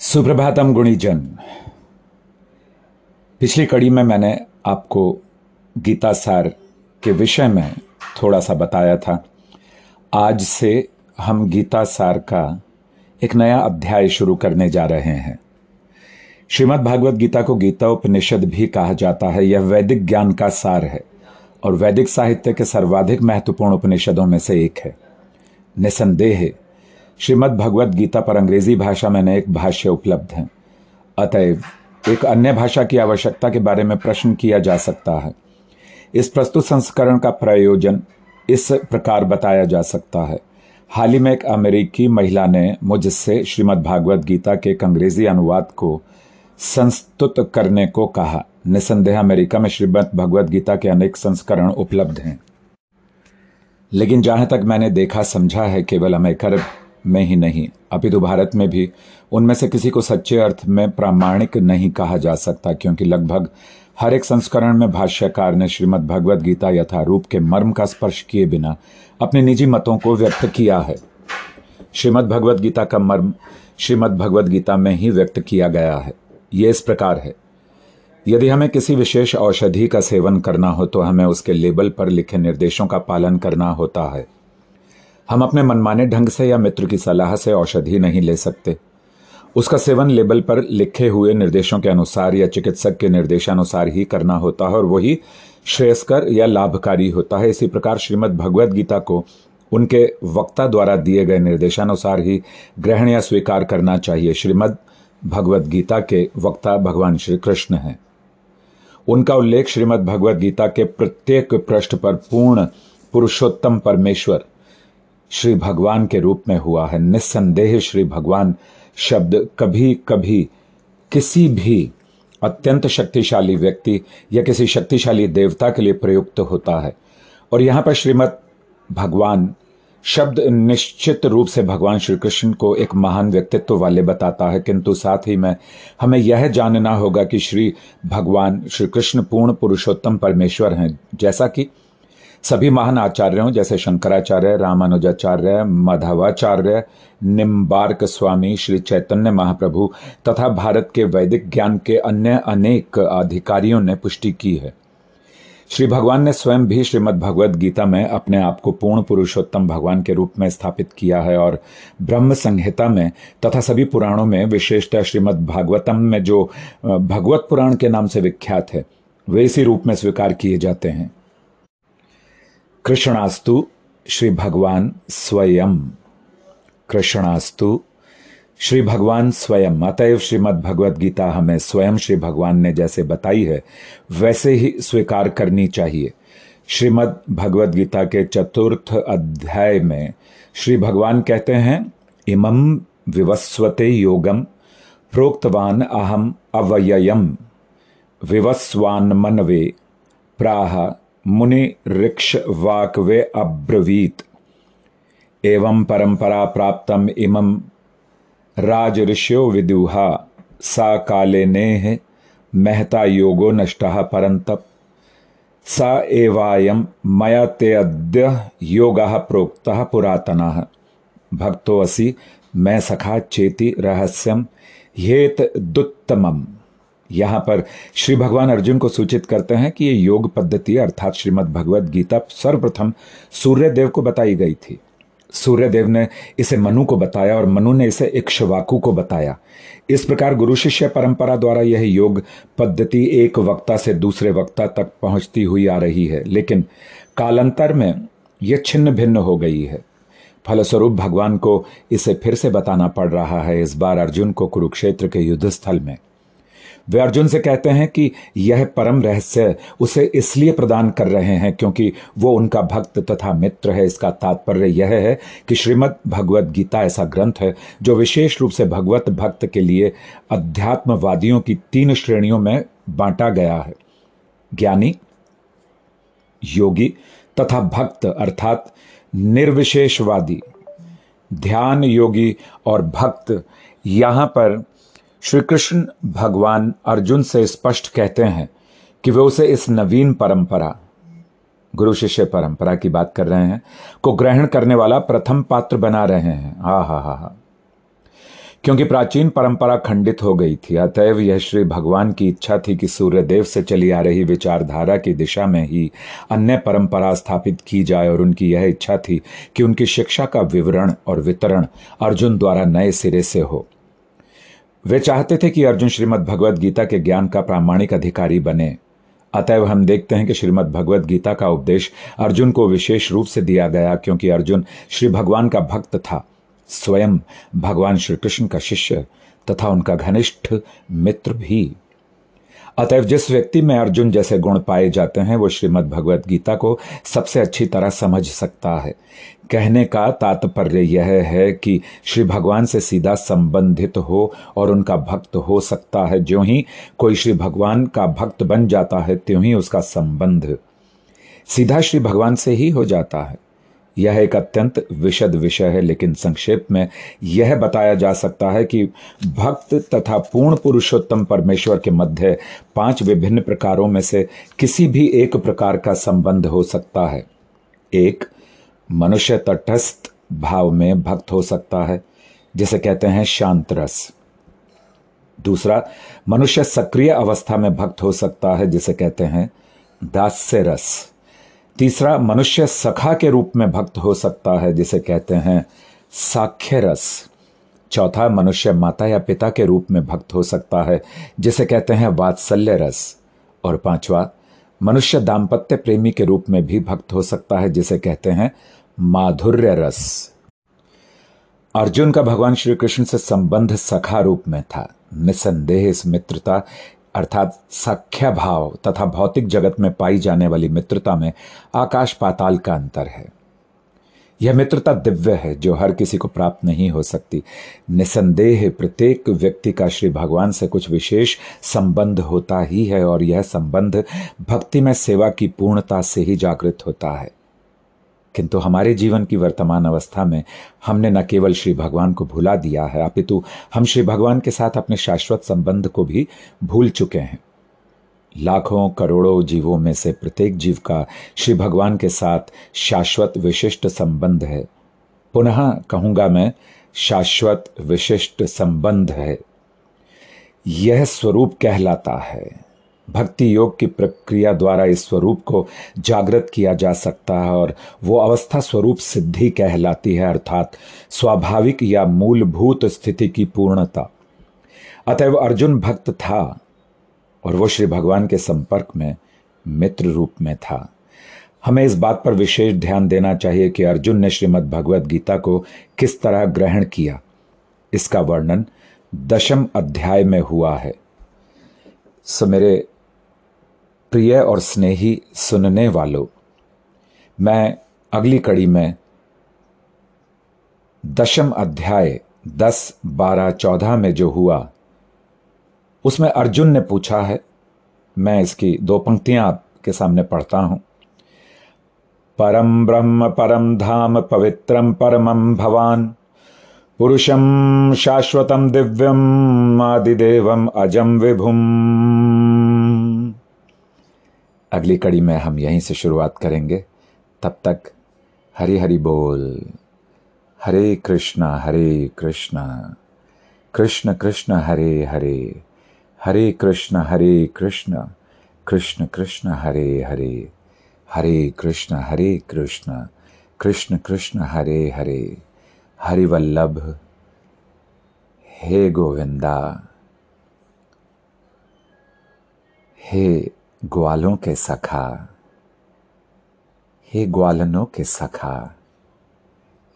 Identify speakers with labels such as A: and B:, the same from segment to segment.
A: सुप्रभातम गुणीजन। पिछली कड़ी में मैंने आपको गीता सार के विषय में थोड़ा सा बताया था। आज से हम गीता सार का एक नया अध्याय शुरू करने जा रहे हैं। श्रीमद् भागवत गीता को गीता उपनिषद भी कहा जाता है। यह वैदिक ज्ञान का सार है और वैदिक साहित्य के सर्वाधिक महत्वपूर्ण उपनिषदों में से एक है। निसंदेह श्रीमद् भगवद गीता पर अंग्रेज़ी भाषा में अनेक भाष्य उपलब्ध हैं। अतएव, एक अन्य भाषा की आवश्यकता के बारे में प्रश्न किया जा सकता है। इस प्रस्तुत संस्करण का प्रयोजन इस प्रकार बताया जा सकता है। हाल ही में एक अमेरिकी महिला ने मुझसे श्रीमद् भागवत गीता के एक अंग्रेज़ी अनुवाद को संस्तुत करने को कहा। निसंदेह अमेरिका में श्रीमद् भगवत गीता के अनेक संस्करण उपलब्ध हैं। लेकिन जहाँ तक मैंने देखा, समझा है, केवल अमेरिका में ही नहीं। अपितु भारत में भी उनमें से किसी को सच्चे अर्थ में प्रामाणिक नहीं कहा जा सकता, क्योंकि लगभग हर एक संस्करण में भाष्यकार ने श्रीमद् भगवद गीता यथारूप के मर्म का स्पर्श किए बिना अपने निजी मतों को व्यक्त किया है। श्रीमद् भगवद गीता का मर्म श्रीमद् भगवद गीता में ही व्यक्त किया गया है। ये इस प्रकार है। यदि हमें किसी विशेष औषधि का सेवन करना हो तो हमें उसके लेबल पर लिखे निर्देशों का पालन करना होता है। हम अपने मनमाने ढंग से या मित्र की सलाह से औषधि नहीं ले सकते। उसका सेवन लेबल पर लिखे हुए निर्देशों के अनुसार या चिकित्सक के निर्देशानुसार ही करना होता है और वही श्रेयस्कर या लाभकारी होता है। इसी प्रकार श्रीमद् भगवद गीता को उनके वक्ता द्वारा दिए गए निर्देशानुसार ही ग्रहण या स्वीकार करना चाहिए। श्रीमद् भगवद गीता के वक्ता भगवान श्री कृष्ण हैं। उनका उल्लेख श्रीमद् भगवद गीता के प्रत्येक पृष्ठ पर पूर्ण पुरुषोत्तम परमेश्वर श्री भगवान के रूप में हुआ है। निस्संदेह श्री भगवान शब्द कभी कभी किसी भी अत्यंत शक्तिशाली व्यक्ति या किसी शक्तिशाली देवता के लिए प्रयुक्त होता है। और यहाँ पर श्रीमद भगवान शब्द निश्चित रूप से भगवान श्री कृष्ण को एक महान व्यक्तित्व वाले बताता है। किंतु साथ ही में हमें यह जानना होगा कि श्री भगवान श्री कृष्ण पूर्ण पुरुषोत्तम परमेश्वर हैं। जैसा कि सभी महान आचार्यों जैसे शंकराचार्य, रामानुजाचार्य, माधवाचार्य, निम्बार्क स्वामी, श्री चैतन्य महाप्रभु तथा भारत के वैदिक ज्ञान के अन्य अनेक अधिकारियों ने पुष्टि की है। श्री भगवान ने स्वयं भी श्रीमद् भगवद गीता में अपने आप को पूर्ण पुरुषोत्तम भगवान के रूप में स्थापित किया है और ब्रह्म संहिता में तथा सभी पुराणों में, विशेषतः श्रीमद् भागवतम में जो भगवत पुराण के नाम से विख्यात है, वे इसी रूप में स्वीकार किए जाते हैं। कृष्णास्तु श्री भगवान स्वयं। कृष्णास्तु श्री भगवान स्वयं। अतएव श्रीमद भगवद गीता हमें स्वयं श्री भगवान ने जैसे बताई है, वैसे ही स्वीकार करनी चाहिए। श्रीमद भगवद गीता के चतुर्थ अध्याय में श्री भगवान कहते हैं, इमं विवस्वते योगम प्रोक्तवान अहम अवययम। विवस्वान मनवे प्राह मुनि ऋक्ष वाक्वे अब्रवीत। एवं परंपरा प्राप्तम इमं राज ऋष्यो विदुहा। सा काले नेह महता योगो नष्ट परंतप सा एवायम मया ते अद्य योग प्रोक्त पुरातना। भक्तो असि मैं सखा चेति रहस्यम हेत दुत्तमम यहाँ पर श्री भगवान अर्जुन को सूचित करते हैं कि ये योग पद्धति अर्थात श्रीमद भगवद गीता सर्वप्रथम सूर्यदेव को बताई गई थी। सूर्यदेव ने इसे मनु को बताया और मनु ने इसे इक्ष्वाकु को बताया। इस प्रकार गुरु शिष्य परंपरा द्वारा यह योग पद्धति एक वक्ता से दूसरे वक्ता तक पहुँचती हुई आ रही है, लेकिन कालांतर में यह छिन्न भिन्न हो गई है। फलस्वरूप भगवान को इसे फिर से बताना पड़ रहा है इस बार अर्जुन को कुरुक्षेत्र के युद्ध स्थल में। वे अर्जुन से कहते हैं कि यह परम रहस्य उसे इसलिए प्रदान कर रहे हैं क्योंकि वो उनका भक्त तथा मित्र है। इसका तात्पर्य यह है कि श्रीमद भगवत गीता ऐसा ग्रंथ है जो विशेष रूप से भगवत भक्त के लिए अध्यात्मवादियों की तीन श्रेणियों में बांटा गया है। ज्ञानी, योगी तथा भक्त अर्थात निर्विशेषवादी। ध्यान योगी और भक्त यहाँ पर श्री कृष्ण भगवान अर्जुन से स्पष्ट कहते हैं कि वे उसे इस नवीन परंपरा, गुरु शिष्य परंपरा की बात कर रहे हैं, को ग्रहण करने वाला प्रथम पात्र बना रहे हैं। हा हा हा हा। क्योंकि प्राचीन परंपरा खंडित हो गई थी, अतएव यह श्री भगवान की इच्छा थी कि सूर्यदेव से चली आ रही विचारधारा की दिशा में ही अन्य परंपरा स्थापित की जाए, और उनकी यह इच्छा थी कि उनकी शिक्षा का विवरण और वितरण अर्जुन द्वारा नए सिरे से हो। वे चाहते थे कि अर्जुन श्रीमद भगवद गीता के ज्ञान का प्रामाणिक अधिकारी बने। अतएव हम देखते हैं कि श्रीमद भगवद गीता का उपदेश अर्जुन को विशेष रूप से दिया गया, क्योंकि अर्जुन श्री भगवान का भक्त था। स्वयं भगवान श्री कृष्ण का शिष्य तथा उनका घनिष्ठ मित्र भी। अतएव जिस व्यक्ति में अर्जुन जैसे गुण पाए जाते हैं, वो श्रीमद् भगवत गीता को सबसे अच्छी तरह समझ सकता है। कहने का तात्पर्य यह है कि श्री भगवान से सीधा संबंधित हो और उनका भक्त हो सकता है। जो ही कोई श्री भगवान का भक्त बन जाता है, त्यों ही उसका संबंध सीधा श्री भगवान से ही हो जाता है। यह एक अत्यंत विशद विषय है, लेकिन संक्षेप में यह बताया जा सकता है कि भक्त तथा पूर्ण पुरुषोत्तम परमेश्वर के मध्य पाँच विभिन्न प्रकारों में से किसी भी एक प्रकार का संबंध हो सकता है। एक, मनुष्य तटस्थ भाव में भक्त हो सकता है, जिसे कहते हैं शांत रस दूसरा, मनुष्य सक्रिय अवस्था में भक्त हो सकता है, जिसे कहते हैं दास्य रस तीसरा, मनुष्य सखा के रूप में भक्त हो सकता है, जिसे कहते हैं साख्य रस चौथा, मनुष्य माता या पिता के रूप में भक्त हो सकता है, जिसे कहते हैं वात्सल्य रस और पांचवा, मनुष्य दाम्पत्य प्रेमी के रूप में भी भक्त हो सकता है, जिसे कहते हैं माधुर्य रस अर्जुन का भगवान श्री कृष्ण से संबंध सखा रूप में था। निसंदेह इस मित्रता अर्थात सख्या भाव तथा भौतिक जगत में पाई जाने वाली मित्रता में आकाश पाताल का अंतर है। यह मित्रता दिव्य है, जो हर किसी को प्राप्त नहीं हो सकती। निसंदेह प्रत्येक व्यक्ति का श्री भगवान से कुछ विशेष संबंध होता ही है और यह संबंध भक्ति में सेवा की पूर्णता से ही जागृत होता है। किंतु हमारे जीवन की वर्तमान अवस्था में हमने न केवल श्री भगवान को भुला दिया है, अपितु हम श्री भगवान के साथ अपने शाश्वत संबंध को भी भूल चुके हैं। लाखों करोड़ों जीवों में से प्रत्येक जीव का श्री भगवान के साथ शाश्वत विशिष्ट संबंध है। पुनः कहूँगा मैं, शाश्वत विशिष्ट संबंध है। यह स्वरूप कहलाता है। भक्ति योग की प्रक्रिया द्वारा इस स्वरूप को जागृत किया जा सकता है और वो अवस्था स्वरूप सिद्धि कहलाती है, अर्थात स्वाभाविक या मूलभूत स्थिति की पूर्णता। अतएव अर्जुन भक्त था और वो श्री भगवान के संपर्क में मित्र रूप में था। हमें इस बात पर विशेष ध्यान देना चाहिए कि अर्जुन ने श्रीमद् भगवद गीता को किस तरह ग्रहण किया। इसका वर्णन दशम अध्याय में हुआ है। सो मेरे प्रिय और स्नेही सुनने वालों, मैं अगली कड़ी में दशम अध्याय दस बारह चौदह में जो हुआ, उसमें अर्जुन ने पूछा है। मैं इसकी दो पंक्तियाँ आपके सामने पढ़ता हूँ। परम ब्रह्म, परम धाम, पवित्रम, परमम भवान, पुरुषम, शाश्वतम, दिव्यम, आदिदेवम, अजम, विभुम। अगली कड़ी में हम यहीं से शुरुआत करेंगे। तब तक हरी हरी बोल। हरे कृष्णा हरे कृष्णा। कृष्ण कृष्ण, हरे हरे। हरे कृष्ण हरे कृष्ण। कृष्ण कृष्ण, हरे हरे। हरे कृष्ण हरे कृष्ण। कृष्ण कृष्ण, हरे हरे। हरिवल्लभ। हे गोविंदा। हे ग्वालों के सखा। हे ग्वालनों के सखा।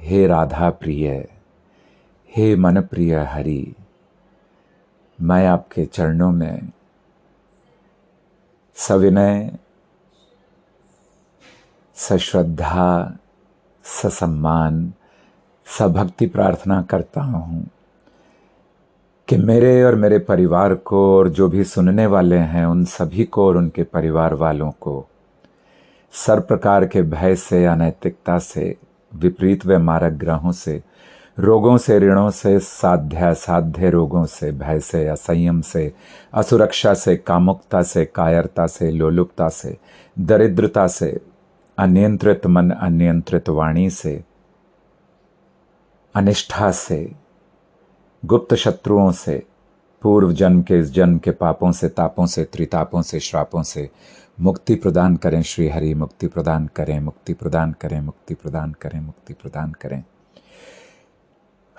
A: हे राधा प्रिय हे मन प्रिय हरि। मैं आपके चरणों में सविनय, सश्रद्धा, ससम्मान, सभक्ति प्रार्थना करता हूँ। कि मेरे और मेरे परिवार को और जो भी सुनने वाले हैं, उन सभी को और उनके परिवार वालों को सर प्रकार के भय से, अनैतिकता से, विपरीत व मारक ग्रहों से, रोगों से, ऋणों से, साध्य साध्य रोगों से, भय से, असंयम से, असुरक्षा से, कामुकता से, कायरता से, लोलुपता से, दरिद्रता से, अनियंत्रित मन, अनियंत्रित वाणी से, अनिष्ठा से गुप्त शत्रुओं से पूर्व जन्म के इस जन्म के पापों से, तापों से, त्रितापों से, श्रापों से मुक्ति प्रदान करें श्री हरि मुक्ति प्रदान करें, मुक्ति प्रदान करें, मुक्ति प्रदान करें, मुक्ति प्रदान करें।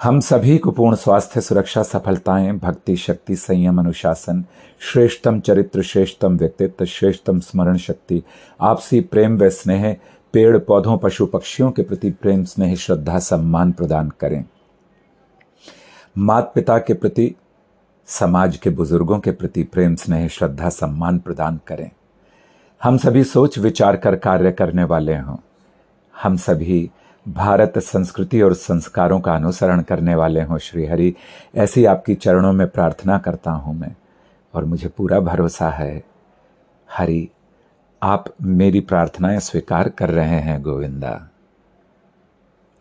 A: हम सभी को पूर्ण स्वास्थ्य, सुरक्षा, सफलताएँ, भक्ति, शक्ति, संयम, अनुशासन, श्रेष्ठतम चरित्र, श्रेष्ठतम व्यक्तित्व, श्रेष्ठतम स्मरण शक्ति, आपसी प्रेम व स्नेह, पेड़, पौधों, पशु, पक्षियों के प्रति प्रेम, स्नेह, श्रद्धा, सम्मान प्रदान करें। माता पिता के प्रति, समाज के बुज़ुर्गों के प्रति प्रेम, स्नेह, श्रद्धा, सम्मान प्रदान करें। हम सभी सोच, विचार कर कार्य करने वाले हों। हम सभी भारत संस्कृति और संस्कारों का अनुसरण करने वाले हों। श्री हरि, ऐसी आपकी चरणों में प्रार्थना करता हूँ मैं, और मुझे पूरा भरोसा है। हरि, आप मेरी प्रार्थनाएँ स्वीकार कर रहे हैं, गोविंदा।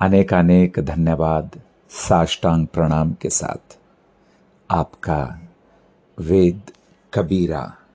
A: अनेक अनेक धन्यवाद। साष्टांग प्रणाम के साथ। आपका वेद कबीरा